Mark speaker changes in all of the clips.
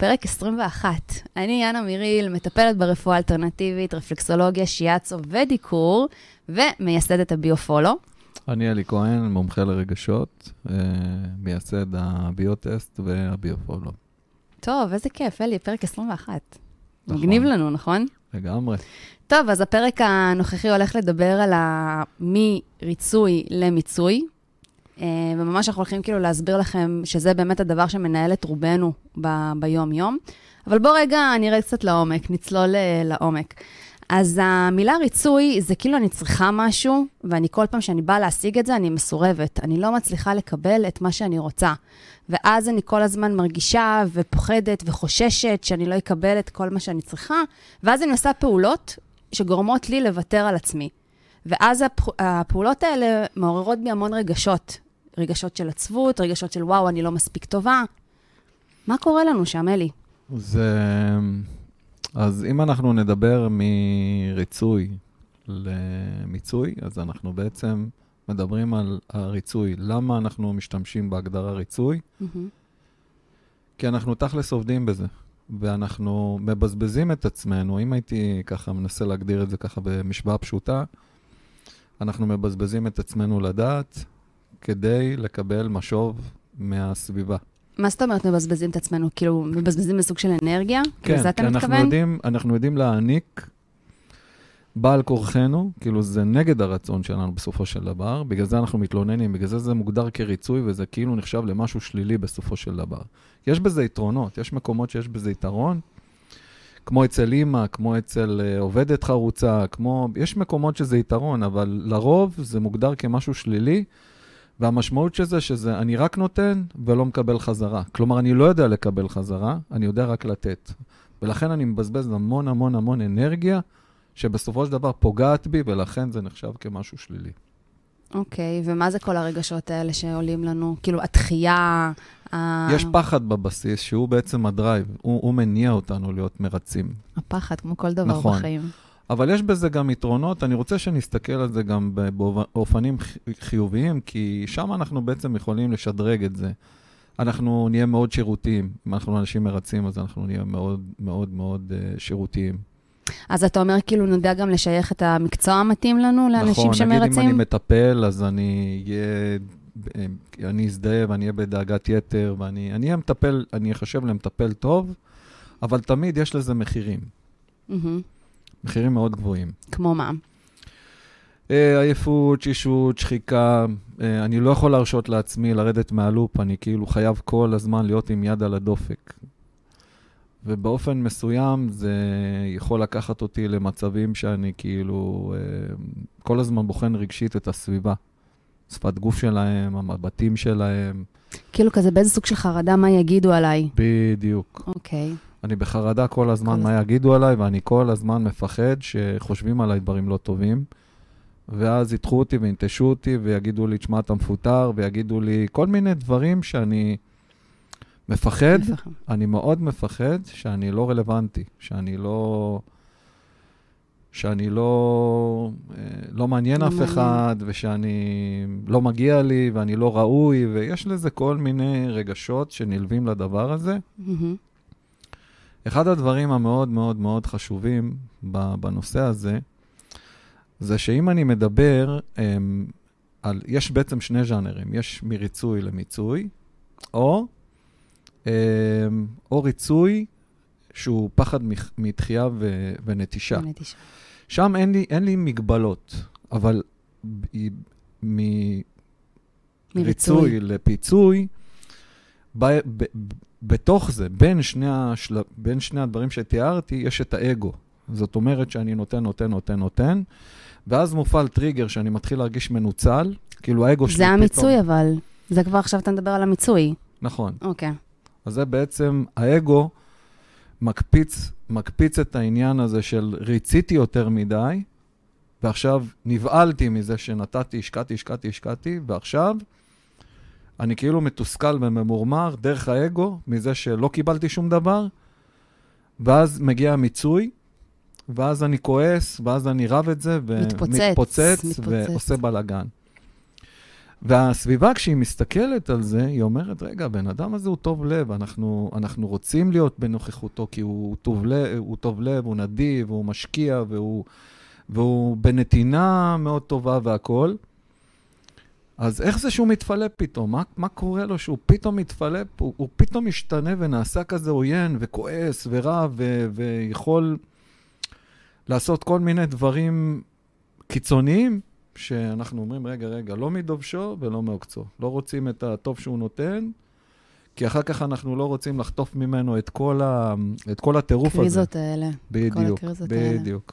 Speaker 1: פרק 21. אני יאנה מיריל, מטפלת ברפואה אלטרנטיבית, רפלקסולוגיה, שיאצו ודיקור, ומייסדת הביופולו.
Speaker 2: אני אלי כהן, מומחה לרגשות, אה, מייסד הביוטסט והביופולו.
Speaker 1: טוב, איזה כיף, אלי, פרק 21.
Speaker 2: נכון.
Speaker 1: מגניב לנו, נכון?
Speaker 2: לגמרי.
Speaker 1: טוב, אז הפרק הנוכחי הולך לדבר על מריצוי למיצוי, וממש אנחנו הולכים כאילו להסביר לכם שזה באמת הדבר שמנהל את רובנו ב- ביום-יום. אבל בואו רגע נראה קצת לעומק, נצלול אה, לעומק. אז המילה ריצוי זה כאילו אני צריכה משהו, ואני כל פעם שאני באה להשיג את זה, אני מסורבת. אני לא מצליחה לקבל את מה שאני רוצה. ואז אני כל הזמן מרגישה ופוחדת וחוששת שאני לא אקבל את כל מה שאני צריכה, ואז אני עושה פעולות שגורמות לי לוותר על עצמי. ואז הפ... הפעולות האלה מעוררות בי המון רגשות. רגשות של עצבות, רגשות של וואו, אני לא מספיק טובה. מה קורה לנו שם, אלי?
Speaker 2: זה... אז אם אנחנו נדבר מריצוי למיצוי, אז אנחנו בעצם מדברים על הריצוי. למה אנחנו משתמשים בהגדרה ריצוי? כי אנחנו תכלס עובדים בזה, ואנחנו מבזבזים את עצמנו. אם הייתי ככה מנסה להגדיר את זה ככה במשוואה פשוטה, אנחנו מבזבזים את עצמנו לדעת כדי לקבל משוב מהסביבה.
Speaker 1: מה זאת אומרת מבזבזים את עצמנו? כאילו, מבזבזים בסוג של אנרגיה?
Speaker 2: כן,
Speaker 1: לזה אתה
Speaker 2: כי אנחנו
Speaker 1: מתכוון?
Speaker 2: יודעים, אנחנו יודעים להעניק בעל כורחנו, כאילו זה נגד הרצון שלנו בסופו של דבר, בגלל זה אנחנו מתלוננים, בגלל זה זה מוגדר כריצוי וזה כאילו נחשב למשהו שלילי בסופו של דבר. יש בזה יתרונות, יש מקומות שיש בזה יתרון, כמו אצל אימא, כמו אצל אה, עובדת חרוצה, כמו... יש מקומות שזה יתרון, אבל לרוב זה מוגדר כמשהו שלילי, והמשמעות של זה, שזה אני רק נותן ולא מקבל חזרה. כלומר, אני לא יודע לקבל חזרה, אני יודע רק לתת. ולכן אני מבזבז המון המון המון אנרגיה, שבסופו של דבר פוגעת בי, ולכן זה נחשב כמשהו שלילי.
Speaker 1: אוקיי, ומה זה כל הרגשות האלה שעולים לנו? כאילו, התחייה...
Speaker 2: יש פחד בבסיס, שהוא בעצם הדרייב, הוא, הוא מניע אותנו להיות מרצים.
Speaker 1: הפחד, כמו כל דבר
Speaker 2: נכון.
Speaker 1: בחיים.
Speaker 2: אבל יש בזה גם יתרונות, אני רוצה שנסתכל על זה גם באופנים חיוביים, כי שם אנחנו בעצם יכולים לשדרג את זה. אנחנו נהיה מאוד שירותיים. אם אנחנו אנשים מרצים, אז אנחנו נהיה מאוד מאוד מאוד uh, שירותיים.
Speaker 1: אז אתה אומר, כאילו, נדע גם לשייך את המקצוע המתאים לנו לאנשים
Speaker 2: נכון, נגיד אם
Speaker 1: שמרצים?
Speaker 2: אני מטפל, אז אני אהיה, אני אזדהה ואני אהיה בדאגת יתר, ואני אני אהיה מטפל, אני אחשב למטפל טוב, אבל תמיד יש לזה מחירים,
Speaker 1: מהמם.
Speaker 2: מחירים מאוד גבוהים.
Speaker 1: כמו מה?
Speaker 2: אה, עייפות, תשישות, שחיקה, אה, אני לא יכול להרשות לעצמי לרדת מהלופ, אני כאילו חייב כל הזמן להיות עם יד על הדופק. ובאופן מסוים זה יכול לקחת אותי למצבים שאני כאילו אה, כל הזמן בוחן רגשית את הסביבה. שפת גוף שלהם, המבטים שלהם,
Speaker 1: כאילו כזה באיזה סוג של חרדה, מה יגידו עליי?
Speaker 2: בדיוק.
Speaker 1: אוקיי.
Speaker 2: אני בחרדה כל הזמן
Speaker 1: כל
Speaker 2: מה יגידו עליי, ואני כל הזמן מפחד שחושבים עליי דברים לא טובים. ואז ידחו אותי וינטשו אותי ויגידו לי, תשמע, אתה מפוטר, ויגידו לי כל מיני דברים שאני מפחד,
Speaker 1: מפחד.
Speaker 2: אני מאוד מפחד שאני לא רלוונטי, שאני לא... שאני לא, אה, לא מעניין
Speaker 1: לא
Speaker 2: אף
Speaker 1: מעניין.
Speaker 2: אחד, ושאני לא מגיע לי, ואני לא ראוי, ויש לזה כל מיני רגשות שנלווים לדבר הזה.
Speaker 1: מהמם.
Speaker 2: אחד הדברים המאוד מאוד מאוד חשובים ב- בנושא הזה, זה שאם אני מדבר um, על, יש בעצם שני ז'אנרים, יש מריצוי למיצוי, או, um, או ריצוי שהוא פחד מתחייה ו- ונטישה.
Speaker 1: תשמע.
Speaker 2: שם אין לי, אין לי מגבלות, אבל ב- מ- ריצוי לפיצוי, ב- ב- בתוך זה, בין שני, השל... בין שני הדברים שתיארתי, יש את האגו. זאת אומרת שאני נותן, נותן, נותן, נותן, ואז מופעל טריגר שאני מתחיל להרגיש מנוצל, כאילו האגו שלי
Speaker 1: זה
Speaker 2: פתאום...
Speaker 1: המיצוי, אבל. זה כבר עכשיו אתה מדבר על המיצוי.
Speaker 2: נכון.
Speaker 1: אוקיי.
Speaker 2: אז זה בעצם, האגו מקפיץ, מקפיץ את העניין הזה של ריציתי יותר מדי, ועכשיו נבהלתי מזה שנתתי, השקעתי, השקעתי, השקעתי, ועכשיו אני כאילו מתוסכל וממורמר דרך האגו מזה שלא קיבלתי שום דבר, ואז מגיע המיצוי, ואז אני כועס, ואז אני רב את זה,
Speaker 1: מתפוצץ,
Speaker 2: ומתפוצץ,
Speaker 1: מתפוצץ.
Speaker 2: ועושה בלאגן. והסביבה, כשהיא מסתכלת על זה, היא אומרת, רגע, הבן אדם הזה הוא טוב לב, אנחנו, אנחנו רוצים להיות בנוכחותו, כי הוא טוב, לב, הוא טוב לב, הוא נדיב, הוא משקיע, והוא, והוא בנתינה מאוד טובה והכול. אז איך זה שהוא מתפלא פתאום? מה, מה קורה לו שהוא פתאום מתפלא? הוא, הוא פתאום משתנה ונעשה כזה עוין וכועס ורע ו, ויכול לעשות כל מיני דברים קיצוניים, שאנחנו אומרים, רגע, רגע, לא מדובשו ולא מעוקצו. לא רוצים את הטוב שהוא נותן, כי אחר כך אנחנו לא רוצים לחטוף ממנו את כל, ה, את כל הטירוף הזה.
Speaker 1: הקריזות האלה.
Speaker 2: בדיוק,
Speaker 1: כל הקריזות האלה.
Speaker 2: בדיוק.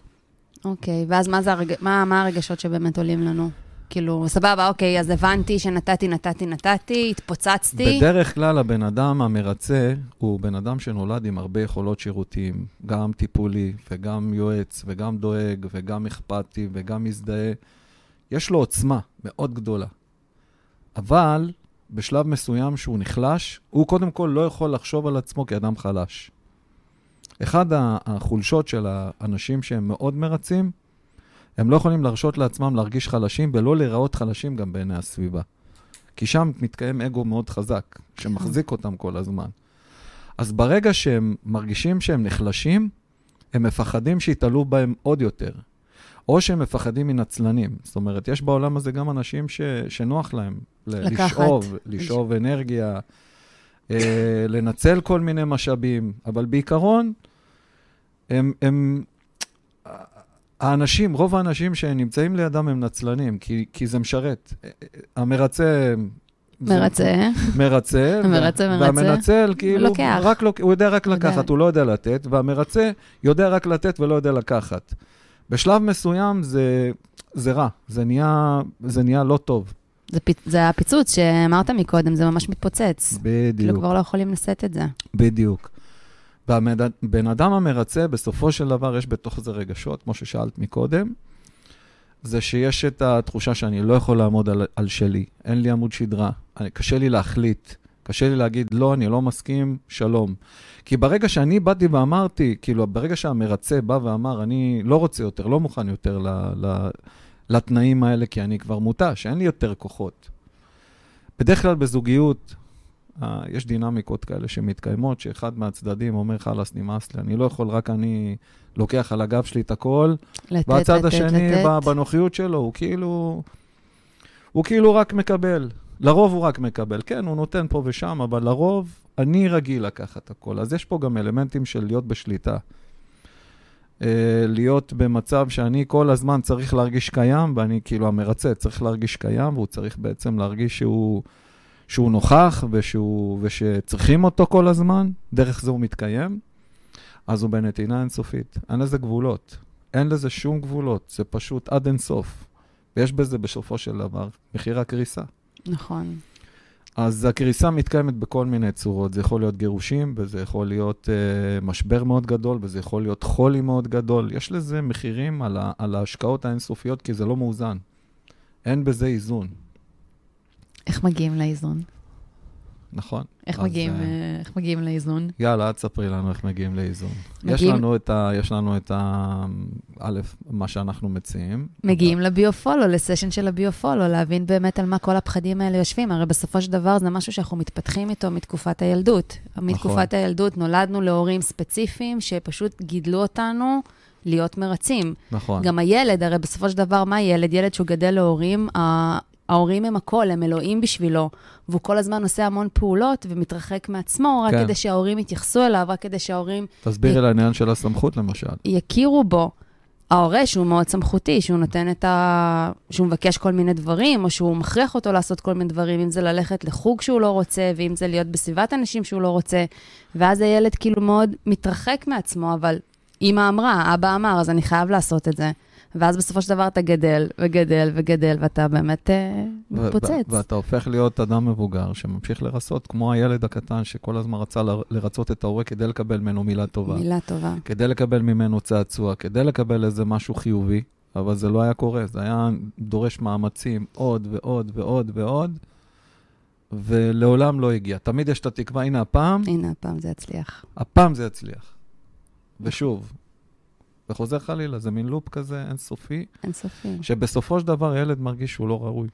Speaker 1: אוקיי, ואז מה, הרג... מה, מה הרגשות שבאמת עולים לנו? כאילו, סבבה, אוקיי, אז הבנתי שנתתי, נתתי, נתתי, התפוצצתי.
Speaker 2: בדרך כלל הבן אדם המרצה הוא בן אדם שנולד עם הרבה יכולות שירותיים, גם טיפולי וגם יועץ וגם דואג וגם אכפתי וגם מזדהה. יש לו עוצמה מאוד גדולה. אבל בשלב מסוים שהוא נחלש, הוא קודם כל לא יכול לחשוב על עצמו כאדם חלש. אחד החולשות של האנשים שהם מאוד מרצים, הם לא יכולים להרשות לעצמם להרגיש חלשים ולא להיראות חלשים גם בעיני הסביבה. כי שם מתקיים אגו מאוד חזק, שמחזיק אותם כל הזמן. אז ברגע שהם מרגישים שהם נחלשים, הם מפחדים שיתעלו בהם עוד יותר. או שהם מפחדים מנצלנים. זאת אומרת, יש בעולם הזה גם אנשים ש, שנוח להם
Speaker 1: לקחת.
Speaker 2: לשאוב, לשאוב אנרגיה, אה, לנצל כל מיני משאבים, אבל בעיקרון, הם, הם, האנשים, רוב האנשים שנמצאים לידם הם נצלנים, כי, כי זה משרת. המרצה...
Speaker 1: מרצה.
Speaker 2: מרצה.
Speaker 1: המרצה מרצה.
Speaker 2: והמנצל, כאילו,
Speaker 1: לוקח.
Speaker 2: רק לוק, הוא יודע רק
Speaker 1: יודע.
Speaker 2: לקחת, הוא לא יודע לתת, והמרצה יודע רק לתת ולא יודע לקחת. בשלב מסוים זה, זה רע, זה נהיה, זה נהיה לא טוב.
Speaker 1: זה, פ... זה הפיצוץ שאמרת מקודם, זה ממש מתפוצץ. כאילו
Speaker 2: בדיוק,
Speaker 1: כבר לא יכולים לשאת את זה.
Speaker 2: בדיוק. והבן אדם המרצה, בסופו של דבר יש בתוך זה רגשות, כמו ששאלת מקודם, זה שיש את התחושה שאני לא יכול לעמוד על, על שלי, אין לי עמוד שדרה, אני, קשה לי להחליט, קשה לי להגיד, לא, אני לא מסכים, שלום. כי ברגע שאני באתי ואמרתי, כאילו, ברגע שהמרצה בא ואמר, אני לא רוצה יותר, לא מוכן יותר ל, ל, לתנאים האלה, כי אני כבר מותש, אין לי יותר כוחות. בדרך כלל בזוגיות, יש דינמיקות כאלה שמתקיימות, שאחד מהצדדים אומר, חלאס, נמאס לי, אני לא יכול, רק אני לוקח על הגב שלי את הכל,
Speaker 1: לתת,
Speaker 2: והצד
Speaker 1: לתת,
Speaker 2: השני,
Speaker 1: לתת.
Speaker 2: בנוחיות שלו, הוא כאילו, הוא כאילו רק מקבל. לרוב הוא רק מקבל. כן, הוא נותן פה ושם, אבל לרוב אני רגיל לקחת הכל. אז יש פה גם אלמנטים של להיות בשליטה. אה, להיות במצב שאני כל הזמן צריך להרגיש קיים, ואני כאילו המרצה צריך להרגיש קיים, והוא צריך בעצם להרגיש שהוא, שהוא נוכח ושהוא, ושצריכים אותו כל הזמן, דרך זה הוא מתקיים, אז הוא בנתינה אינסופית. אין לזה גבולות. אין לזה שום גבולות, זה פשוט עד אינסוף. ויש בזה בסופו של דבר מחיר הקריסה.
Speaker 1: נכון.
Speaker 2: אז הקריסה מתקיימת בכל מיני צורות. זה יכול להיות גירושים, וזה יכול להיות uh, משבר מאוד גדול, וזה יכול להיות חולי מאוד גדול. יש לזה מחירים על, ה- על ההשקעות האינסופיות, כי זה לא מאוזן. אין בזה איזון,
Speaker 1: איך מגיעים לאיזון?
Speaker 2: נכון?
Speaker 1: איך
Speaker 2: אז,
Speaker 1: מגיעים,
Speaker 2: אה,
Speaker 1: איך מגיעים לאיזון?
Speaker 2: יאללה, את ספרי לנו איך מגיעים לאיזון. יש
Speaker 1: מגיעים-
Speaker 2: לנו את ה... יש לנו את ה... א', מה שאנחנו מציעים.
Speaker 1: מגיעים לביו-פולו, לסשן של הביו-פולו, להבין באמת על מה כל הפחדים האלה יושבים. הרי בסופו של דבר זה משהו שאנחנו מתפתחים איתו מתקופת הילדות. מתקופת הילדות נולדנו להורים ספציפיים שפשוט גידלו אותנו להיות מרצים.
Speaker 2: נכון.
Speaker 1: גם הילד, הרי בסופו של דבר, מה ילד? ילד שהוא גדל להורים, ההורים הם הכל, הם אלוהים בשבילו, והוא כל הזמן עושה המון פעולות ומתרחק מעצמו, רק
Speaker 2: כן.
Speaker 1: כדי שההורים יתייחסו אליו, רק כדי שההורים
Speaker 2: תסבירי לעניין של הסמכות, למשל.
Speaker 1: יכירו בו. ההורה שהוא מאוד סמכותי, שהוא נותן את ה... שהוא מבקש כל מיני דברים, או שהוא מכריח אותו לעשות כל מיני דברים, אם זה ללכת לחוג שהוא לא רוצה, ואם זה להיות בסביבת אנשים שהוא לא רוצה, ואז הילד כאילו מאוד מתרחק מעצמו, אבל אמא אמרה, אבא אמר, אז אני חייב לעשות את זה. ואז בסופו של דבר אתה גדל וגדל וגדל, ואתה באמת אה, מתפוצץ.
Speaker 2: ואתה הופך להיות אדם מבוגר שממשיך לרצות, כמו הילד הקטן שכל הזמן רצה לרצות את ההורה כדי לקבל ממנו מילה טובה.
Speaker 1: מילה טובה.
Speaker 2: כדי לקבל ממנו צעצוע, כדי לקבל איזה משהו חיובי, אבל זה לא היה קורה, זה היה דורש מאמצים עוד ועוד ועוד ועוד, ולעולם לא הגיע. תמיד יש את התקווה, הנה הפעם,
Speaker 1: הנה, הפעם זה יצליח.
Speaker 2: הפעם זה יצליח. ושוב, וחוזר חלילה, זה מין לופ כזה אינסופי,
Speaker 1: אינסופי.
Speaker 2: שבסופו של דבר הילד מרגיש שהוא לא ראוי.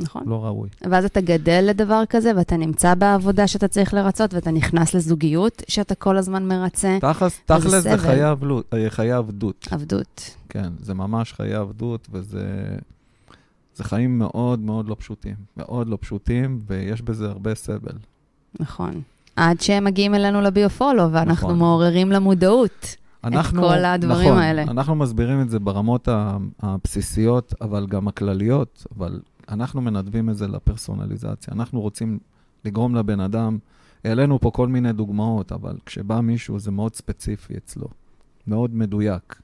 Speaker 1: נכון.
Speaker 2: לא ראוי.
Speaker 1: ואז אתה גדל לדבר כזה, ואתה נמצא בעבודה שאתה צריך לרצות, ואתה נכנס לזוגיות שאתה כל הזמן מרצה.
Speaker 2: תכלס, תכלס זה. חיי עבלות- אה, חיי עבדות.
Speaker 1: עבדות.
Speaker 2: כן, זה ממש חיי עבדות, וזה זה חיים מאוד מאוד לא פשוטים. מאוד לא פשוטים, ויש בזה הרבה סבל.
Speaker 1: נכון. עד שהם מגיעים אלינו לביופולו, ואנחנו
Speaker 2: נכון.
Speaker 1: מעוררים למודעות.
Speaker 2: אנחנו,
Speaker 1: כל הדברים
Speaker 2: נכון,
Speaker 1: האלה.
Speaker 2: אנחנו מסבירים את זה ברמות הבסיסיות, אבל גם הכלליות, אבל אנחנו מנדבים את זה לפרסונליזציה. אנחנו רוצים לגרום לבן אדם, העלינו פה כל מיני דוגמאות, אבל כשבא מישהו זה מאוד ספציפי אצלו, מאוד מדויק.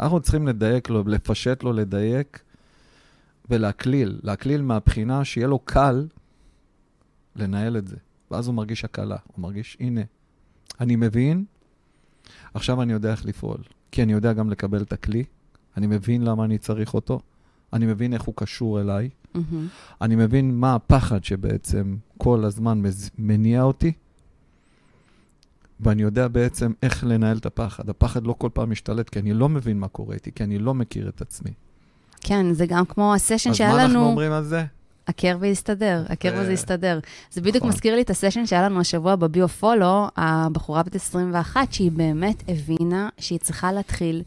Speaker 2: אנחנו צריכים לדייק לו, לפשט לו, לדייק ולהקליל. להקליל מהבחינה שיהיה לו קל לנהל את זה. ואז הוא מרגיש הקלה, הוא מרגיש, הנה, אני מבין, עכשיו אני יודע איך לפעול. כי אני יודע גם לקבל את הכלי, אני מבין למה אני צריך אותו, אני מבין איך הוא קשור אליי,
Speaker 1: מהמם.
Speaker 2: אני מבין מה הפחד שבעצם כל הזמן מז- מניע אותי, ואני יודע בעצם איך לנהל את הפחד. הפחד לא כל פעם משתלט, כי אני לא מבין מה קורה איתי, כי אני לא מכיר את עצמי.
Speaker 1: כן, זה גם כמו הסשן
Speaker 2: אז
Speaker 1: שהיה
Speaker 2: מה אנחנו
Speaker 1: לנו,
Speaker 2: אומרים על זה?
Speaker 1: הכר ויסתדר, הכר
Speaker 2: זה-
Speaker 1: וזה יסתדר. זה בדיוק
Speaker 2: נכון.
Speaker 1: מזכיר לי את הסשן שהיה לנו השבוע בביו-פולו, הבחורה בת 21, שהיא באמת הבינה שהיא צריכה להתחיל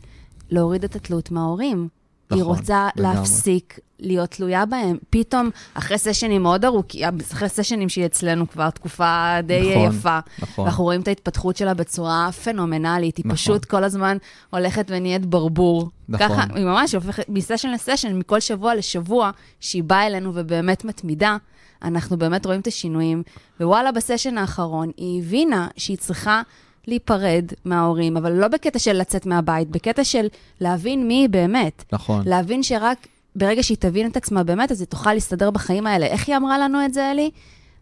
Speaker 1: להוריד את התלות מההורים. היא
Speaker 2: נכון,
Speaker 1: רוצה
Speaker 2: לגמרי.
Speaker 1: להפסיק להיות תלויה בהם. פתאום, אחרי סשנים מאוד ארוכים, אחרי סשנים שהיא אצלנו כבר תקופה די
Speaker 2: נכון,
Speaker 1: יפה,
Speaker 2: נכון.
Speaker 1: ואנחנו רואים את ההתפתחות שלה בצורה פנומנלית. היא
Speaker 2: נכון.
Speaker 1: פשוט כל הזמן הולכת ונהיית ברבור.
Speaker 2: נכון.
Speaker 1: ככה, היא ממש הופכת מסשן לסשן, מכל שבוע לשבוע, שהיא באה אלינו ובאמת מתמידה, אנחנו באמת רואים את השינויים. ווואלה, בסשן האחרון, היא הבינה שהיא צריכה להיפרד מההורים, אבל לא בקטע של לצאת מהבית, בקטע של להבין מי היא באמת.
Speaker 2: נכון.
Speaker 1: להבין שרק ברגע שהיא תבין את עצמה באמת, אז היא תוכל להסתדר בחיים האלה. איך היא אמרה לנו את זה, אלי?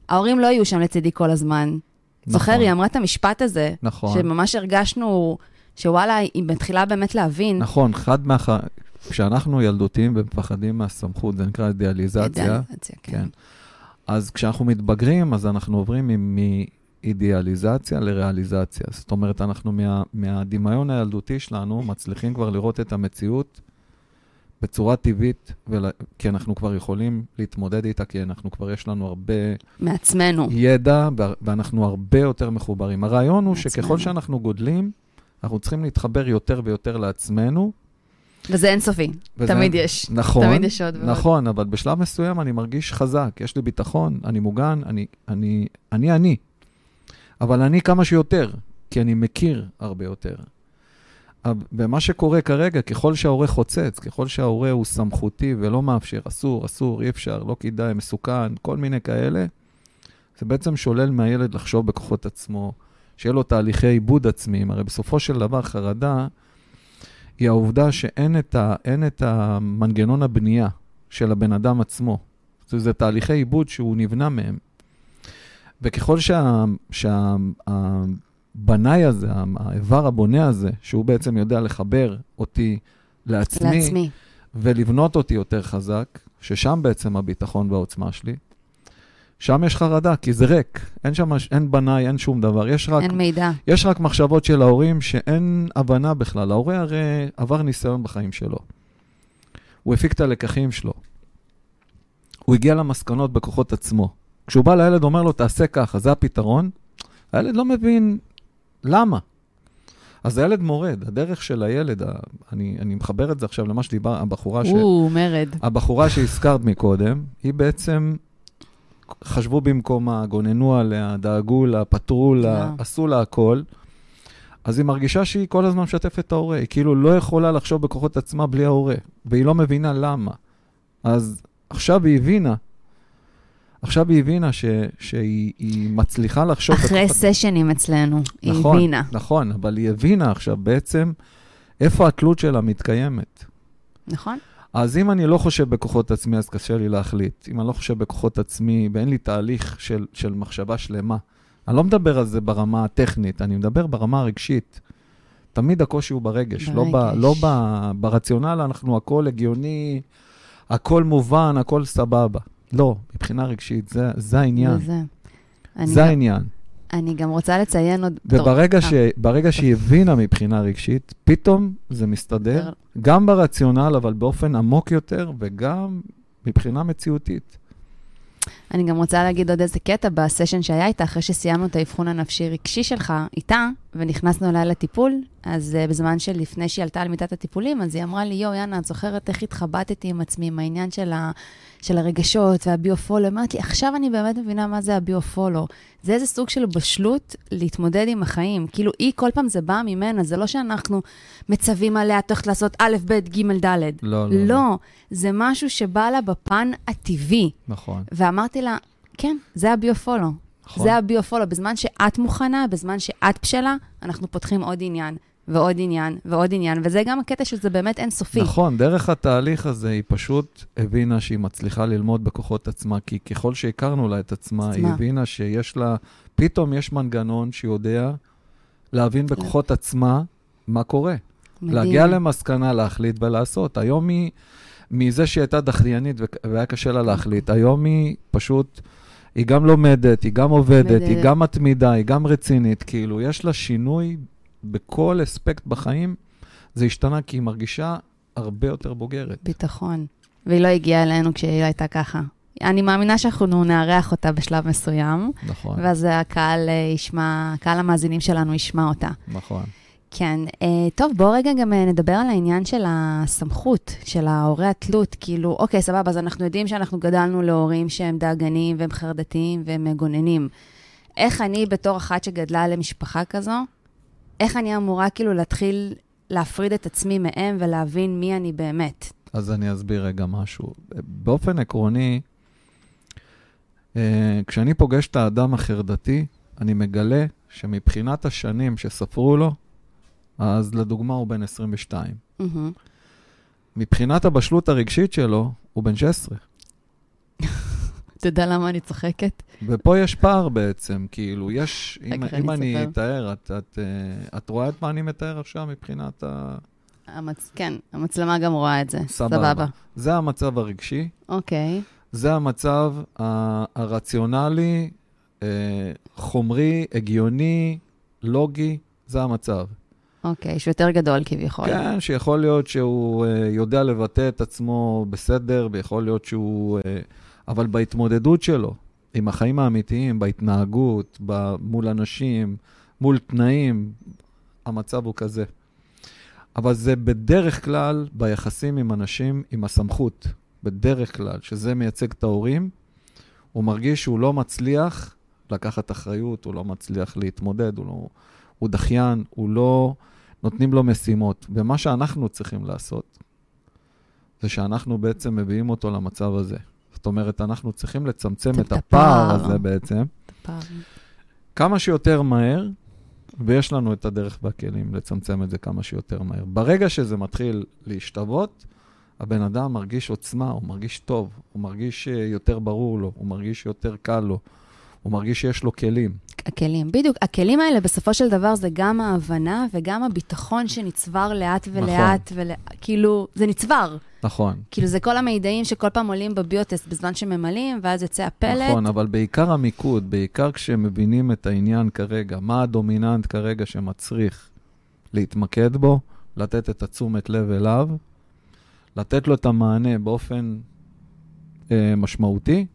Speaker 1: ההורים לא יהיו שם לצידי כל הזמן. זוכר, היא אמרה את המשפט הזה,
Speaker 2: נכון.
Speaker 1: שממש הרגשנו שוואלה, היא מתחילה באמת להבין.
Speaker 2: נכון, חד מה... כשאנחנו ילדותיים ומפחדים מהסמכות, זה נקרא אידיאליזציה.
Speaker 1: אידיאליזציה, כן.
Speaker 2: כן. אז כשאנחנו מתבגרים, אז אנחנו עוברים מאידיאליזציה לריאליזציה. זאת אומרת, אנחנו מה, מהדמיון הילדותי שלנו מצליחים כבר לראות את המציאות בצורה טבעית, ול... כי אנחנו כבר יכולים להתמודד איתה, כי אנחנו כבר יש לנו הרבה
Speaker 1: מעצמנו.
Speaker 2: ידע, ואנחנו הרבה יותר מחוברים. הרעיון הוא
Speaker 1: מעצמנו.
Speaker 2: שככל שאנחנו גודלים, אנחנו צריכים להתחבר יותר ויותר לעצמנו.
Speaker 1: וזה אינסופי,
Speaker 2: וזה-
Speaker 1: תמיד יש.
Speaker 2: נכון,
Speaker 1: תמיד יש עוד ועוד.
Speaker 2: נכון, אבל בשלב מסוים אני מרגיש חזק, יש לי ביטחון, אני מוגן, אני אני, אני, אני. אבל אני כמה שיותר, כי אני מכיר הרבה יותר. ומה שקורה כרגע, ככל שההורה חוצץ, ככל שההורה הוא סמכותי ולא מאפשר, אסור, אסור, אי אפשר, לא כדאי, מסוכן, כל מיני כאלה, זה בעצם שולל מהילד לחשוב בכוחות עצמו, שיהיה לו תהליכי עיבוד עצמיים. הרי בסופו של דבר חרדה היא העובדה שאין את, ה, את המנגנון הבנייה של הבן אדם עצמו. אומרת, זה תהליכי עיבוד שהוא נבנה מהם. וככל שהבנאי שה, הבנאי הזה, האיבר הבונה הזה, שהוא בעצם יודע לחבר אותי לעצמי,
Speaker 1: לעצמי.
Speaker 2: ולבנות אותי יותר חזק, ששם בעצם הביטחון והעוצמה שלי, שם יש חרדה, כי זה ריק. אין שם, אין בנאי, אין שום דבר. יש רק
Speaker 1: אין מידע.
Speaker 2: יש רק מחשבות של ההורים שאין הבנה בכלל. ההורה הרי עבר ניסיון בחיים שלו. הוא הפיק את הלקחים שלו. הוא הגיע למסקנות בכוחות עצמו. כשהוא בא לילד, אומר לו, תעשה ככה, זה הפתרון, הילד לא מבין למה. אז הילד מורד, הדרך של הילד, אני, אני מחבר את זה עכשיו למה שדיבר, הבחורה, ש...
Speaker 1: או, מרד.
Speaker 2: הבחורה שהזכרת מקודם, היא בעצם, חשבו במקומה, גוננו עליה, דאגו לה, פתרו לה,
Speaker 1: וואו.
Speaker 2: עשו לה הכל. אז היא מרגישה שהיא כל הזמן משתפת את ההורה, היא כאילו לא יכולה לחשוב בכוחות עצמה בלי ההורה, והיא לא מבינה למה. אז עכשיו היא הבינה, עכשיו היא הבינה ש, שהיא היא מצליחה לחשוב
Speaker 1: אחרי
Speaker 2: בכוחות...
Speaker 1: סשנים אצלנו, היא
Speaker 2: נכון,
Speaker 1: הבינה.
Speaker 2: נכון, אבל היא הבינה עכשיו בעצם איפה התלות שלה מתקיימת.
Speaker 1: נכון?
Speaker 2: אז אם אני לא חושב בכוחות עצמי, אז קשה לי להחליט. אם אני לא חושב בכוחות עצמי ואין לי תהליך של, של מחשבה שלמה, אני לא מדבר על זה ברמה הטכנית, אני מדבר ברמה הרגשית. תמיד הקושי הוא ברגש, לא, ב,
Speaker 1: ברגש.
Speaker 2: לא ב, ברציונל אנחנו הכל הגיוני, הכל מובן, הכל סבבה. לא, מבחינה רגשית, זה, זה העניין.
Speaker 1: וזה. אני
Speaker 2: זה
Speaker 1: גם-
Speaker 2: העניין.
Speaker 1: אני גם רוצה לציין עוד...
Speaker 2: וברגע
Speaker 1: אה,
Speaker 2: ש, ברגע שהיא הבינה מבחינה רגשית, פתאום זה מסתדר, גם ברציונל, אבל באופן עמוק יותר, וגם מבחינה מציאותית.
Speaker 1: אני גם רוצה להגיד עוד איזה קטע בסשן שהיה איתה, אחרי שסיימנו את האבחון הנפשי-רגשי שלך איתה, ונכנסנו אליה לטיפול, אז uh, בזמן שלפני שהיא עלתה על מיטת הטיפולים, אז היא אמרה לי, יואו, יאנה, את זוכרת איך התחבטתי עם עצמי, עם העניין של, ה, של הרגשות והביו-פולו? אמרתי לי, עכשיו אני באמת מבינה מה זה הביו-פולו. זה איזה סוג של בשלות להתמודד עם החיים. כאילו, היא, כל פעם זה בא ממנה, זה לא שאנחנו מצווים עליה, את הולכת לעשות א', ב', ג', ד'.
Speaker 2: לא, לא.
Speaker 1: לא, לא. זה משהו שבא לה בפן הטבעי.
Speaker 2: נכון.
Speaker 1: ואמרתי לה, כן, זה הביו-פולו.
Speaker 2: נכון.
Speaker 1: זה הביו-פולו. בזמן שאת מוכנה, בזמן שאת בשלה, אנחנו פותחים עוד עניין, ועוד עניין, ועוד עניין, וזה גם הקטע שזה באמת אינסופי.
Speaker 2: נכון, דרך התהליך הזה היא פשוט הבינה שהיא מצליחה ללמוד בכוחות עצמה, כי ככל שהכרנו לה את עצמה, היא
Speaker 1: עצמה.
Speaker 2: הבינה שיש לה, פתאום יש מנגנון שיודע להבין בכוחות עצמה מה קורה.
Speaker 1: מדהים.
Speaker 2: להגיע למסקנה, להחליט ולעשות. היום היא, מזה שהיא הייתה דחליינית ו- והיה קשה לה להחליט, היום היא פשוט, היא גם לומדת, היא גם
Speaker 1: עובדת.
Speaker 2: היא גם מתמידה, היא גם רצינית. כאילו, יש לה שינוי בכל אספקט בחיים. זה השתנה כי היא מרגישה הרבה יותר בוגרת.
Speaker 1: ביטחון. והיא לא הגיעה אלינו כשהיא הייתה ככה. אני מאמינה שאנחנו נארח אותה בשלב מסוים,
Speaker 2: נכון,
Speaker 1: ואז הקהל אה, ישמע, קהל המאזינים שלנו ישמע אותה.
Speaker 2: נכון.
Speaker 1: כן. אה, טוב, בואו רגע גם אה, נדבר על העניין של הסמכות, של ההורי התלות. כאילו, אוקיי, סבבה, אז אנחנו יודעים שאנחנו גדלנו להורים שהם דאגניים והם חרדתיים והם מגוננים. איך אני, בתור אחת שגדלה למשפחה כזו, איך אני אמורה כאילו להתחיל להפריד את עצמי מהם ולהבין מי אני באמת?
Speaker 2: אז אני אסביר רגע משהו. באופן עקרוני, אה, כשאני פוגש את האדם החרדתי, אני מגלה שמבחינת השנים שספרו לו, אז לדוגמה הוא בן 22.
Speaker 1: מהמם.
Speaker 2: מבחינת הבשלות הרגשית שלו, הוא בן 16.
Speaker 1: אתה יודע למה אני צוחקת?
Speaker 2: ופה יש פער בעצם, כאילו, יש, אם, אם
Speaker 1: אני.
Speaker 2: אתאר, את, את, אה, את רואה את מה אני מתאר עכשיו מבחינת ה...
Speaker 1: המצ... כן, המצלמה גם רואה את זה.
Speaker 2: סבבה.
Speaker 1: סבבה.
Speaker 2: זה המצב הרגשי,
Speaker 1: אוקיי.
Speaker 2: זה המצב ה- הרציונלי, אה, חומרי, הגיוני, לוגי, זה המצב.
Speaker 1: אוקיי, שהוא יותר גדול כביכול.
Speaker 2: כן, שיכול להיות שהוא אה, יודע לבטא את עצמו בסדר, ויכול להיות שהוא... אה, אבל בהתמודדות שלו, עם החיים האמיתיים, בהתנהגות, מול אנשים, מול תנאים, המצב הוא כזה. אבל זה בדרך כלל ביחסים עם אנשים עם הסמכות, בדרך כלל, שזה מייצג את ההורים, הוא מרגיש שהוא לא מצליח לקחת אחריות, הוא לא מצליח להתמודד, הוא, לא, הוא דחיין, הוא לא... נותנים לו משימות. ומה שאנחנו צריכים לעשות, זה שאנחנו בעצם מביאים אותו למצב הזה. זאת אומרת, אנחנו צריכים לצמצם
Speaker 1: את
Speaker 2: את הפער. הזה בעצם. כמה שיותר מהר, ויש לנו את הדרך והכלים לצמצם את זה כמה שיותר מהר. ברגע שזה מתחיל להשתוות, הבן אדם מרגיש עוצמה, הוא מרגיש טוב, הוא מרגיש אה, יותר ברור לו, הוא מרגיש יותר קל לו, הוא מרגיש שיש לו כלים.
Speaker 1: הכלים, בדיוק. הכלים האלה, בסופו של דבר, זה גם ההבנה וגם הביטחון שנצבר לאט ולאט, ול... כאילו, זה נצבר.
Speaker 2: נכון.
Speaker 1: כאילו, זה כל המידעים שכל פעם עולים בביוטסט בזמן שממלאים, ואז יוצא הפלט.
Speaker 2: נכון, אבל בעיקר המיקוד, בעיקר כשמבינים את העניין כרגע, מה הדומיננט כרגע שמצריך להתמקד בו, לתת את התשומת לב אליו, לתת לו את המענה באופן אה, משמעותי,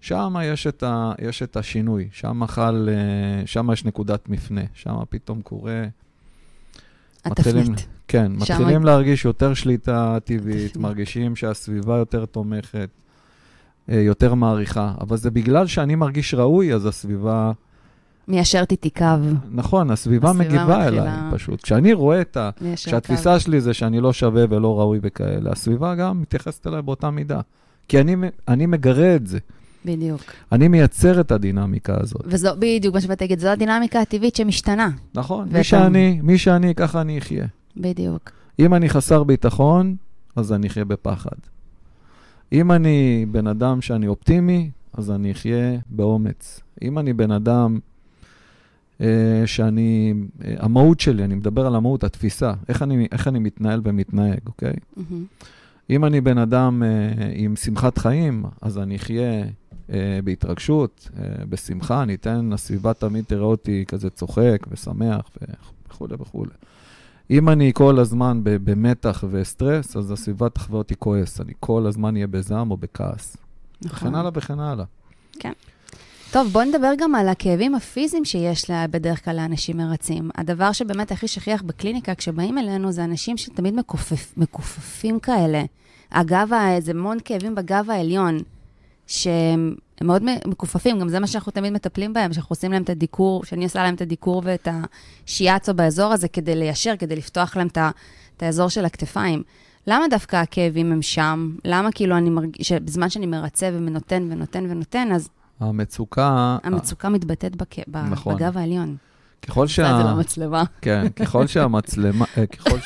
Speaker 2: שם יש את, ה, יש את השינוי, שם חל, אה, שם יש נקודת מפנה, שם פתאום קורה... מתחילים-
Speaker 1: התפנית.
Speaker 2: כן,
Speaker 1: שם-
Speaker 2: מתחילים להרגיש יותר שליטה טבעית,
Speaker 1: תפנית.
Speaker 2: מרגישים שהסביבה יותר תומכת, אה, יותר מעריכה. אבל זה בגלל שאני מרגיש ראוי, אז הסביבה...
Speaker 1: מיישרת איתי קו.
Speaker 2: נכון, הסביבה
Speaker 1: הסביבה
Speaker 2: מגיבה
Speaker 1: מתחילה-
Speaker 2: אליי פשוט. כשאני רואה את ה...
Speaker 1: מיישר קו.
Speaker 2: כשהתפיסה שלי זה שאני לא שווה ולא ראוי וכאלה, הסביבה גם מתייחסת אליי באותה מידה. כי אני, אני מגרה את זה.
Speaker 1: בדיוק.
Speaker 2: אני מייצר את הדינמיקה הזאת.
Speaker 1: וזו בדיוק מה שבאתי להגיד, זו הדינמיקה הטבעית שמשתנה.
Speaker 2: נכון,
Speaker 1: ואתה-
Speaker 2: מי שאני, מי שאני, ככה אני אחיה.
Speaker 1: בדיוק.
Speaker 2: אם אני חסר ביטחון, אז אני אחיה בפחד. אם אני בן אדם שאני אופטימי, אז אני אחיה באומץ. אם אני בן אדם אה, שאני, אה, המהות שלי, אני מדבר על המהות, התפיסה, איך אני, איך אני מתנהל ומתנהג, אוקיי?
Speaker 1: מהמם.
Speaker 2: אם אני בן אדם אה, עם שמחת חיים, אז אני אחיה בהתרגשות, אה, בשמחה, אני אתן, הסביבה תמיד תראה אותי כזה צוחק ושמח וכולי וכולי. אם אני כל הזמן במתח וסטרס, אז הסביבה תחווה אותי כועס, אני כל הזמן אהיה בזעם או בכעס.
Speaker 1: נכון.
Speaker 2: וכן הלאה וכן הלאה.
Speaker 1: טוב, בואו נדבר גם על הכאבים הפיזיים שיש לה בדרך כלל לאנשים מרצים. הדבר שבאמת הכי שכיח בקליניקה כשבאים אלינו זה אנשים שתמיד מכופף, מכופפים כאלה. הגב, זה המון כאבים בגב העליון, שהם מאוד מכופפים, גם זה מה שאנחנו תמיד מטפלים בהם, שאנחנו עושים להם את הדיקור, שאני עושה להם את הדיקור ואת השיאצו באזור הזה כדי ליישר, כדי לפתוח להם את, ה- את האזור של הכתפיים. למה דווקא הכאבים הם שם? למה כאילו אני מרגיש, שבזמן שאני מרצה ונותן ונותן ונותן, אז
Speaker 2: המצוקה,
Speaker 1: המצוקה מתבטאת בק... ב...
Speaker 2: נכון.
Speaker 1: בגב העליון.
Speaker 2: ככל
Speaker 1: שה...
Speaker 2: שה...
Speaker 1: זה לא מצלמה.
Speaker 2: כן, ככל שהמצלמה, אה, ככל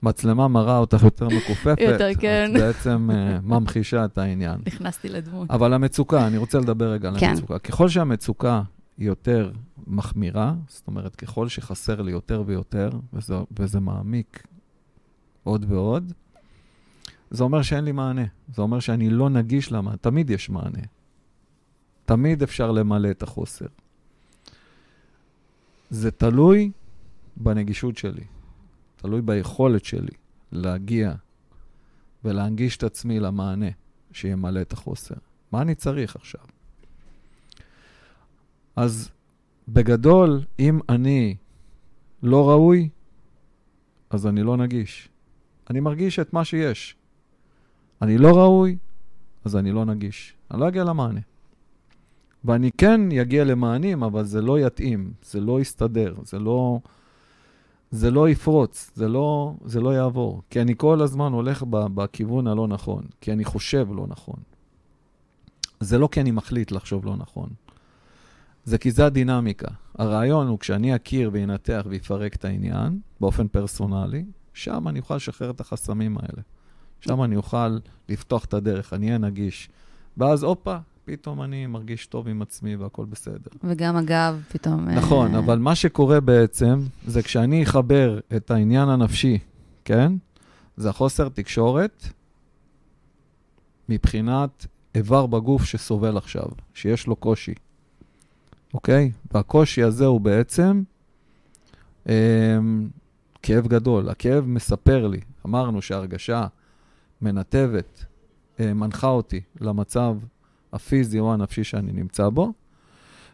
Speaker 2: שהמצלמה מראה אותך יותר מכופפת,
Speaker 1: יותר, כן.
Speaker 2: את בעצם אה, ממחישה את העניין.
Speaker 1: נכנסתי לדמות.
Speaker 2: אבל המצוקה, אני רוצה לדבר רגע על
Speaker 1: כן.
Speaker 2: המצוקה. ככל שהמצוקה היא יותר מחמירה, זאת אומרת, ככל שחסר לי יותר ויותר, וזה, וזה מעמיק עוד ועוד, זה אומר שאין לי מענה. זה אומר שאני לא נגיש למענה. תמיד יש מענה. תמיד אפשר למלא את החוסר. זה תלוי בנגישות שלי, תלוי ביכולת שלי להגיע ולהנגיש את עצמי למענה שימלא את החוסר. מה אני צריך עכשיו? אז בגדול, אם אני לא ראוי, אז אני לא נגיש. אני מרגיש את מה שיש. אני לא ראוי, אז אני לא נגיש. אני לא אגיע למענה. ואני כן אגיע למענים, אבל זה לא יתאים, זה לא יסתדר, זה לא, זה לא יפרוץ, זה לא, זה לא יעבור. כי אני כל הזמן הולך ב, בכיוון הלא נכון, כי אני חושב לא נכון. זה לא כי אני מחליט לחשוב לא נכון. זה כי זה הדינמיקה. הרעיון הוא כשאני אכיר וינתח ויפרק את העניין באופן פרסונלי, שם אני אוכל לשחרר את החסמים האלה. שם אני אוכל לפתוח את הדרך, אני אהיה נגיש. ואז, הופה, פתאום אני מרגיש טוב עם עצמי והכל בסדר.
Speaker 1: וגם הגב פתאום... אה,
Speaker 2: נכון, אבל מה שקורה בעצם, זה כשאני אחבר את העניין הנפשי, כן? זה החוסר תקשורת מבחינת איבר בגוף שסובל עכשיו, שיש לו קושי, אוקיי? והקושי הזה הוא בעצם אה, כאב גדול. הכאב מספר לי, אמרנו שההרגשה מנתבת, אה, מנחה אותי למצב הפיזי או הנפשי שאני נמצא בו,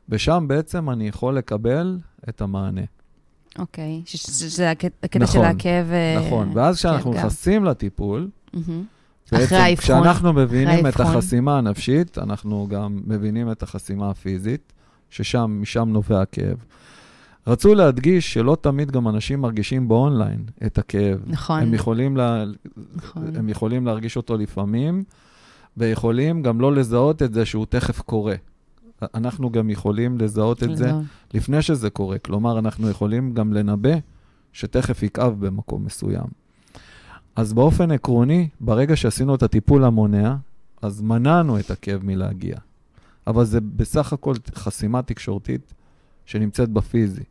Speaker 2: ושם בעצם אני יכול לקבל את המענה.
Speaker 1: אוקיי, שזה הקט- הקטע
Speaker 2: נכון,
Speaker 1: של הכאב... אה,
Speaker 2: נכון, ואז כשאנחנו. נכנסים לטיפול. בעצם. כשאנחנו מבינים את. החסימה הנפשית, אנחנו גם מבינים את החסימה הפיזית, ששם, משם נובע הכאב. רצו להדגיש שלא תמיד גם אנשים מרגישים באונליין את הכאב.
Speaker 1: נכון,
Speaker 2: הם יכולים, לה,
Speaker 1: נכון.
Speaker 2: הם יכולים להרגיש אותו לפעמים, ויכולים גם לא לזהות את זה שהוא תכף קורה. אנחנו גם יכולים לזהות את זה. לפני שזה קורה. כלומר, אנחנו יכולים גם לנבא שתכף יכאב במקום מסוים. אז באופן עקרוני, ברגע שעשינו את הטיפול המונע, אז מנענו את הכאב מלהגיע. אבל זה בסך הכל חסימה תקשורתית שנמצאת בפיזי.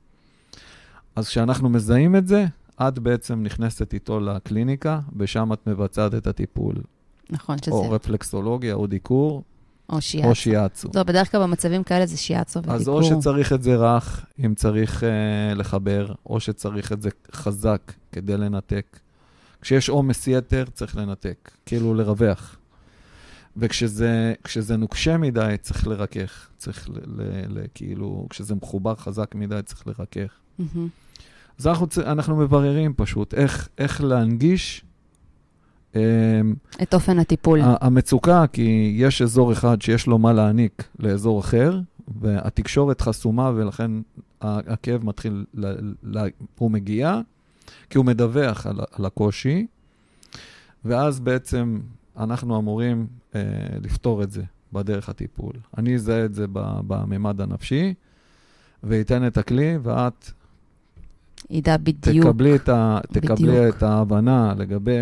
Speaker 2: אז כשאנחנו מזהים את זה, את בעצם נכנסת איתו לקליניקה, ושם את מבצעת את הטיפול.
Speaker 1: נכון, שזה...
Speaker 2: או רפלקסולוגיה, או דיקור,
Speaker 1: או שיאצו.
Speaker 2: או שיאצו.
Speaker 1: לא, בדרך כלל במצבים כאלה זה שיאצו ודיקור.
Speaker 2: אז או שצריך את זה רך, אם צריך uh, לחבר, או שצריך את זה חזק כדי לנתק. כשיש עומס יתר, צריך לנתק, כאילו לרווח. וכשזה כשזה נוקשה מדי, צריך לרכך. צריך ל, ל, ל, כאילו, כשזה מחובר חזק מדי, צריך לרכך.
Speaker 1: מהמם.
Speaker 2: אז אנחנו, אנחנו מבררים פשוט איך, איך להנגיש
Speaker 1: את אופן הטיפול.
Speaker 2: המצוקה, כי יש אזור אחד שיש לו מה להעניק לאזור אחר, והתקשורת חסומה, ולכן הכאב מתחיל, ל- ל- הוא מגיע, כי הוא מדווח על, על הקושי, ואז בעצם אנחנו אמורים אה, לפתור את זה בדרך הטיפול. אני אזהה את זה בממד הנפשי, ואתן את הכלי, ואת
Speaker 1: ידע בדיוק.
Speaker 2: תקבלי את, ה, תקבלי
Speaker 1: בדיוק.
Speaker 2: את ההבנה לגבי,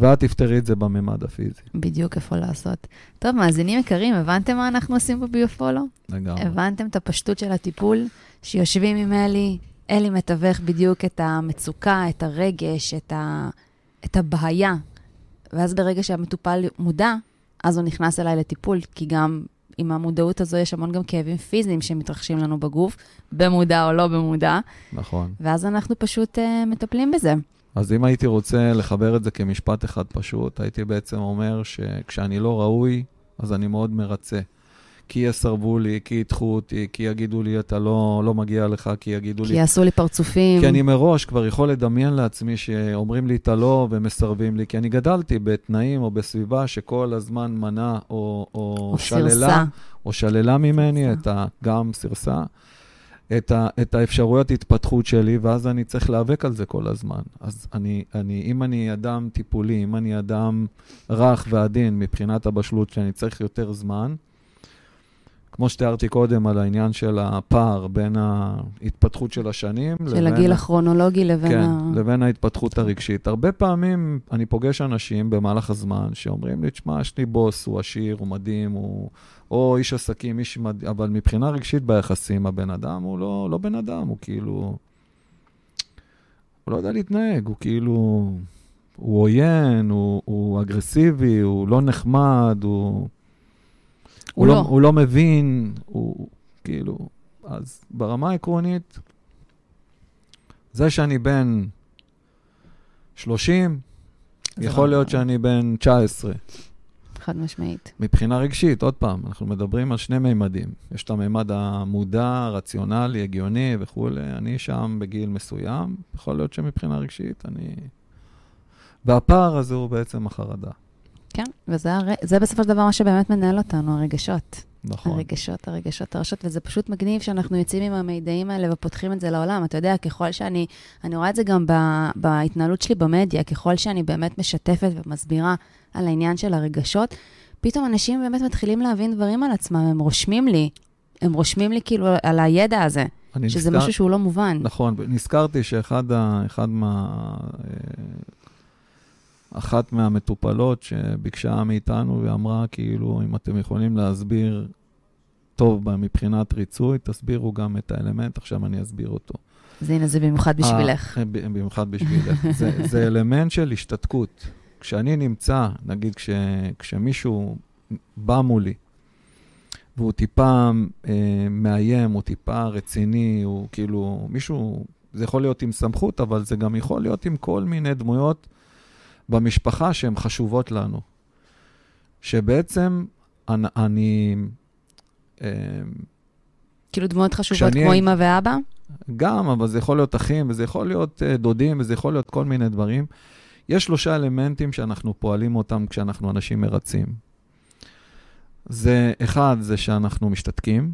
Speaker 2: ואת תפתרי את זה בממד הפיזי.
Speaker 1: בדיוק איפה לעשות. טוב, מאזינים יקרים, הבנתם מה אנחנו עושים בביופולו?
Speaker 2: לגמרי.
Speaker 1: הבנתם את הפשטות של הטיפול? שיושבים עם אלי, אלי מתווך בדיוק את המצוקה, את הרגש, את, ה... את הבעיה. ואז ברגע שהמטופל מודע, אז הוא נכנס אליי לטיפול, כי גם עם המודעות הזו יש המון גם כאבים פיזיים שמתרחשים לנו בגוף, במודע או לא במודע,
Speaker 2: נכון.
Speaker 1: ואז אנחנו פשוט uh, מטפלים בזה.
Speaker 2: אז אם הייתי רוצה לחבר את זה כמשפט אחד פשוט, הייתי בעצם אומר שכשאני לא ראוי, אז אני מאוד מרצה. כי יסרבו לי, כי ידחו אותי, כי יגידו לי, אתה לא, לא מגיע לך, כי יגידו
Speaker 1: כי
Speaker 2: לי...
Speaker 1: יעשו לי פרצופים.
Speaker 2: כי אני מראש כבר יכול לדמיין לעצמי שאומרים לי את הלא ומסרבים לי, כי אני גדלתי בתנאים או בסביבה שכל הזמן מנע או, או,
Speaker 1: או
Speaker 2: שללה,
Speaker 1: סירסה.
Speaker 2: או שללה ממני. את ה... גם סירסה, את, ה, את האפשרויות התפתחות שלי, ואז אני צריך להיאבק על זה כל הזמן. אז אני, אני, אם אני אדם טיפולי, אם אני אדם רך ועדין מבחינת הבשלות, שאני צריך יותר זמן, כמו שתיארתי קודם על העניין של הפער בין ההתפתחות של השנים,
Speaker 1: של הגיל הכרונולוגי לבין
Speaker 2: כן,
Speaker 1: ה...
Speaker 2: לבין ההתפתחות הרגשית. הרבה פעמים אני פוגש אנשים במהלך הזמן שאומרים לי, תשמע, יש לי בוס, הוא עשיר, הוא מדהים, הוא... או איש עסקים, איש מדהים, אבל מבחינה רגשית ביחסים, הבן אדם הוא לא, לא בן אדם, הוא כאילו... הוא לא יודע להתנהג, הוא כאילו... הוא עוין, הוא, הוא אגרסיבי, הוא לא נחמד, הוא...
Speaker 1: הוא לא.
Speaker 2: הוא לא מבין, הוא כאילו... אז ברמה העקרונית, זה שאני בן 30,
Speaker 1: זה
Speaker 2: יכול
Speaker 1: לא-
Speaker 2: להיות שאני בן 19.
Speaker 1: חד משמעית.
Speaker 2: מבחינה רגשית, עוד פעם, אנחנו מדברים על שני מימדים. יש את המימד המודע, רציונלי, הגיוני וכולי. אני שם בגיל מסוים, יכול להיות שמבחינה רגשית אני... והפער הזה הוא בעצם החרדה.
Speaker 1: כן, וזה הר... בסופו של דבר מה שבאמת מנהל אותנו, הרגשות.
Speaker 2: נכון.
Speaker 1: הרגשות, הרגשות, הרשות, וזה פשוט מגניב שאנחנו יוצאים עם המידעים האלה ופותחים את זה לעולם. אתה יודע, ככל שאני, אני רואה את זה גם ב, בהתנהלות שלי במדיה, ככל שאני באמת משתפת ומסבירה על העניין של הרגשות, פתאום אנשים באמת מתחילים להבין דברים על עצמם, הם רושמים לי, הם רושמים לי כאילו על הידע הזה, שזה
Speaker 2: נזכר-
Speaker 1: משהו שהוא לא מובן.
Speaker 2: נכון, נזכרתי שאחד ה, אחד מה... אה, אחת מהמטופלות שביקשה מאיתנו ואמרה, כאילו, אם אתם יכולים להסביר טוב מבחינת ריצוי, תסבירו גם את האלמנט, עכשיו אני אסביר אותו.
Speaker 1: אז הנה, זה במיוחד בשבילך.
Speaker 2: אה, במיוחד בשבילך. זה, זה אלמנט של השתתקות. כשאני נמצא, נגיד כש, כשמישהו בא מולי, והוא טיפה אה, מאיים, הוא טיפה רציני, הוא כאילו, מישהו, זה יכול להיות עם סמכות, אבל זה גם יכול להיות עם כל מיני דמויות במשפחה שהן חשובות לנו. שבעצם אני, אני אה,
Speaker 1: כאילו דמויות חשובות
Speaker 2: כשאני
Speaker 1: כמו אימא ואבא?
Speaker 2: גם, אבל זה יכול להיות אחים, וזה יכול להיות uh, דודים, וזה יכול להיות כל מיני דברים. יש שלושה אלמנטים שאנחנו פועלים אותם כשאנחנו אנשים מרצים. זה, אחד, זה שאנחנו משתתקים.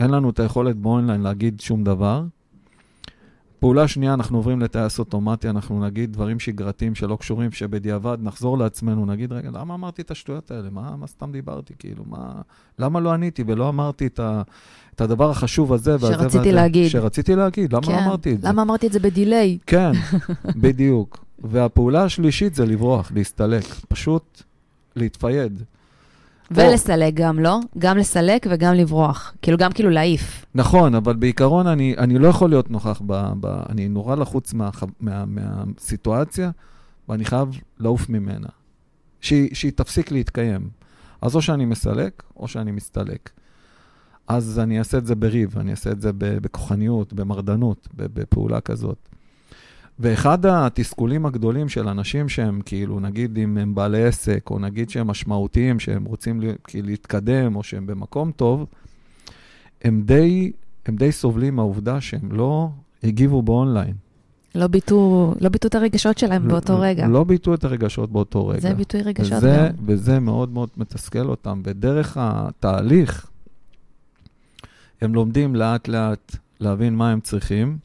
Speaker 2: אין לנו את היכולת באונליין להגיד שום דבר. פעולה שנייה, אנחנו עוברים לטייס אוטומטי, אנחנו נגיד דברים שגרתיים שלא קשורים, שבדיעבד נחזור לעצמנו, נגיד, רגע, למה אמרתי את השטויות האלה? מה, מה סתם דיברתי? כאילו, מה... למה לא עניתי ולא אמרתי את, ה, את הדבר החשוב הזה והזה
Speaker 1: שרציתי
Speaker 2: והזה?
Speaker 1: להגיד.
Speaker 2: שרציתי להגיד, למה לא אמרתי את זה?
Speaker 1: למה אמרתי את זה בדיליי?
Speaker 2: כן, בדיוק. והפעולה השלישית זה לברוח, להסתלק, פשוט להתפייד.
Speaker 1: ולסלק גם, לא? גם לסלק וגם לברוח. כאילו, גם כאילו להעיף.
Speaker 2: נכון, אבל בעיקרון אני, אני לא יכול להיות נוכח, ב, ב, אני נורא לחוץ מה, מה, מהסיטואציה, ואני חייב לעוף ממנה. שהיא, שהיא תפסיק להתקיים. אז או שאני מסלק, או שאני מסתלק. אז אני אעשה את זה בריב, אני אעשה את זה בכוחניות, במרדנות, בפעולה כזאת. ואחד התסכולים הגדולים של אנשים שהם כאילו, נגיד אם הם בעלי עסק, או נגיד שהם משמעותיים, שהם רוצים כאילו להתקדם, או שהם במקום טוב, הם די, הם די סובלים מהעובדה שהם לא הגיבו באונליין.
Speaker 1: לא ביטאו, לא ביטאו את הרגשות שלהם באותו
Speaker 2: לא-
Speaker 1: רגע.
Speaker 2: לא ביטאו את הרגשות באותו רגע.
Speaker 1: זה ביטוי רגשות
Speaker 2: וזה,
Speaker 1: גם.
Speaker 2: וזה מאוד מאוד מתסכל אותם. ודרך התהליך, הם לומדים לאט-לאט להבין מה הם צריכים.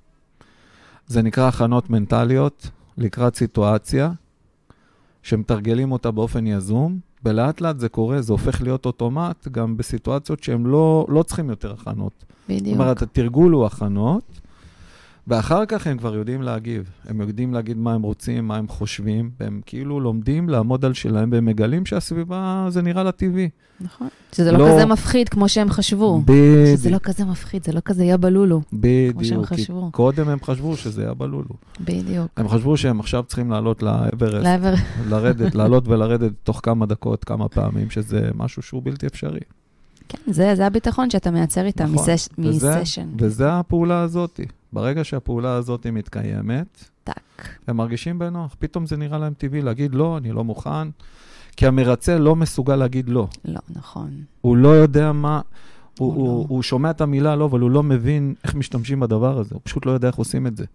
Speaker 2: זה נקרא הכנות מנטליות לקראת סיטואציה, שמתרגלים אותה באופן יזום, ולאט לאט זה קורה, זה הופך להיות אוטומט גם בסיטואציות שהם לא, לא צריכים יותר הכנות. זאת
Speaker 1: בדיוק.
Speaker 2: אומרת, התרגול הוא הכנות, ואחר כך הם כבר יודעים להגיב. הם יודעים להגיד מה הם רוצים, מה הם חושבים, והם כאילו לומדים לעמוד על שלהם, והם מגלים שהסביבה זה נראה לה טבעי.
Speaker 1: נכון. שזה לא
Speaker 2: לא-
Speaker 1: כזה מפחיד כמו שהם חשבו. שזה לא
Speaker 2: בדיוק,
Speaker 1: כזה מפחיד, זה לא כזה יא בלולו. כמו שהם
Speaker 2: בדיוק.
Speaker 1: חשבו.
Speaker 2: קודם הם חשבו שזה היה בלולו.
Speaker 1: בדיוק.
Speaker 2: הם חשבו שהם עכשיו צריכים לעלות לאברסט,
Speaker 1: לעבר...
Speaker 2: לרדת, לעלות ולרדת תוך כמה דקות, כמה פעמים, שזה משהו שהוא בלתי אפשרי.
Speaker 1: כן, זה, זה הביטחון שאתה מייצר איתם
Speaker 2: נכון.
Speaker 1: מסש...
Speaker 2: וזה-
Speaker 1: מסשן.
Speaker 2: וזה הפעולה הזאת. ברגע שהפעולה הזאת מתקיימת,
Speaker 1: טאק.
Speaker 2: הם מרגישים בנוח. פתאום זה נראה להם טבעי להגיד לא, אני לא מוכן. כי המרצה לא מסוגל להגיד לא.
Speaker 1: לא, נכון.
Speaker 2: הוא לא יודע מה... הוא,
Speaker 1: הוא
Speaker 2: הוא,
Speaker 1: לא.
Speaker 2: הוא שומע את המילה לא, אבל הוא לא מבין איך משתמשים בדבר הזה. הוא פשוט לא יודע איך עושים את זה.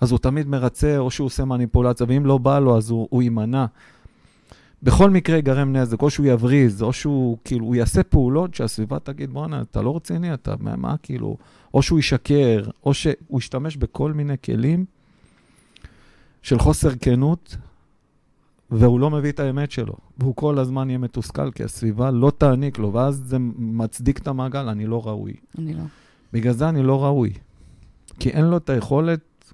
Speaker 2: אז הוא תמיד מרצה, או שהוא עושה מניפולציה, ואם לא בא לו, אז הוא, הוא יימנע. בכל מקרה ייגרם נזק, או שהוא יבריז, או שהוא, כאילו, הוא יעשה פעולות שהסביבה תגיד, בואנה, אתה לא רציני, אתה, מה, מה, כאילו, או שהוא ישקר, או שהוא ישתמש בכל מיני כלים של חוסר כנות, והוא לא מביא את האמת שלו. והוא כל הזמן יהיה מתוסכל, כי הסביבה לא תעניק לו, ואז זה מצדיק את המעגל, אני לא ראוי.
Speaker 1: אני לא.
Speaker 2: בגלל זה אני לא ראוי. כי אין לו את היכולת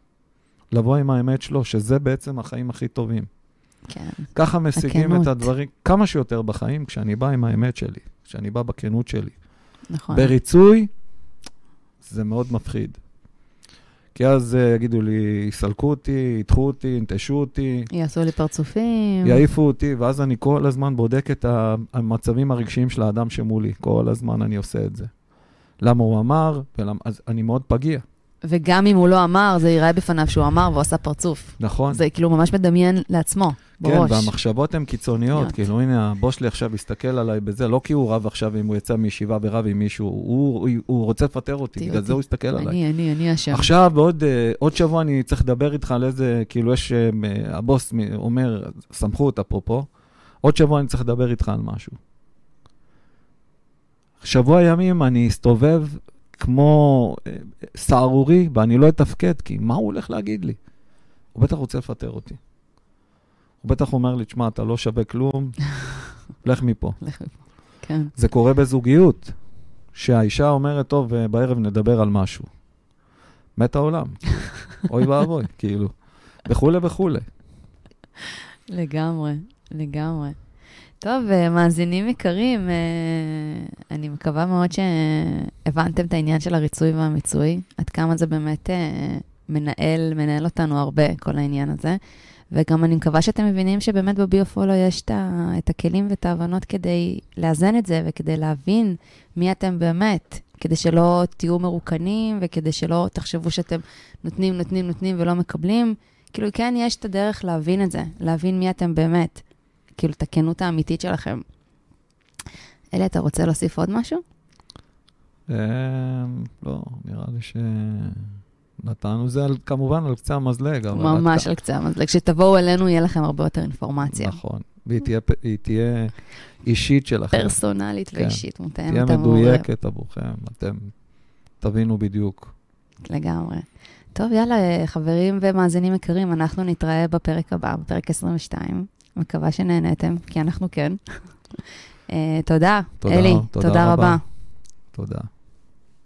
Speaker 2: לבוא עם האמת שלו, שזה בעצם החיים הכי טובים.
Speaker 1: כן.
Speaker 2: ככה משיגים את
Speaker 1: הכנות.
Speaker 2: הדברים כמה שיותר בחיים, כשאני בא עם האמת שלי, כשאני בא בכנות שלי.
Speaker 1: נכון.
Speaker 2: בריצוי, זה מאוד מפחיד. כי אז אה, יגידו לי, יסלקו אותי, ידחו אותי, ינטשו אותי,
Speaker 1: יעשו לי פרצופים.
Speaker 2: יעיפו אותי, ואז אני כל הזמן בודק את המצבים הרגשיים של האדם שמולי. כל הזמן אני עושה את זה. למה הוא אמר, ולמה, אז אני מאוד פגיע,
Speaker 1: וגם אם הוא לא אמר, זה ייראה בפניו שהוא אמר והוא עשה פרצוף.
Speaker 2: נכון?
Speaker 1: זה כאילו ממש מדמיין לעצמו,
Speaker 2: כן,
Speaker 1: בראש.
Speaker 2: והמחשבות הן קיצוניות. כאילו, הנה, הבוס שלי עכשיו יסתכל עליי בזה, לא כי הוא רב עכשיו אם הוא יצא מישיבה ורב עם מישהו, הוא, הוא, הוא רוצה לפטר אותי, בגלל. זה הוא יסתכל עליי.
Speaker 1: אני, אני, אני אשם.
Speaker 2: עכשיו, בעוד אה, עוד שבוע אני צריך לדבר איתך על איזה, כאילו, יש, אה, הבוס אומר, סמכות אפרופו, עוד שבוע אני צריך לדבר איתך על משהו. שבוע ימים אני אסתובב כמו אה, סהרורי, ואני לא אתפקד, כי מה הוא הולך להגיד לי? הוא בטח רוצה לפטר אותי. הוא בטח אומר לי, תשמע, אתה לא שווה כלום, לך מפה.
Speaker 1: לך מפה. כן.
Speaker 2: זה קורה בזוגיות, שהאישה אומרת, טוב, אה, בערב נדבר על משהו. מת העולם. אוי ואבוי, כאילו. וכולי וכולי.
Speaker 1: לגמרי, לגמרי. טוב, אה, מאזינים יקרים, אה, אני מקווה מאוד שהבנתם את העניין של הריצוי והמיצוי, עד כמה זה באמת מנהל, מנהל אותנו הרבה, כל העניין הזה. וגם אני מקווה שאתם מבינים שבאמת בביו-פולו יש את, ה, את הכלים ואת ההבנות כדי לאזן את זה וכדי להבין מי אתם באמת, כדי שלא תהיו מרוקנים וכדי שלא תחשבו שאתם נותנים, נותנים, נותנים ולא מקבלים. כאילו, כן, יש את הדרך להבין את זה, להבין מי אתם באמת, כאילו, את הכנות האמיתית שלכם. אלי, אתה רוצה להוסיף עוד משהו?
Speaker 2: אה, לא, נראה לי שנתנו זה על, כמובן על קצה המזלג.
Speaker 1: ממש על קצה המזלג. כשתבואו אלינו, יהיה לכם הרבה יותר אינפורמציה.
Speaker 2: נכון. והיא תהיה, תהיה אישית שלכם.
Speaker 1: פרסונלית
Speaker 2: כן.
Speaker 1: ואישית, מותאמת
Speaker 2: תהיה
Speaker 1: עבור-
Speaker 2: מדויקת עבורכם, אתם תבינו בדיוק.
Speaker 1: לגמרי. טוב, יאללה, חברים ומאזינים יקרים, אנחנו נתראה בפרק הבא, בפרק 22. מקווה שנהנתם, כי אנחנו כן. אה, תודה,
Speaker 2: תודה,
Speaker 1: אלי,
Speaker 2: תודה
Speaker 1: תודה
Speaker 2: רבה.
Speaker 1: רבה.
Speaker 2: תודה.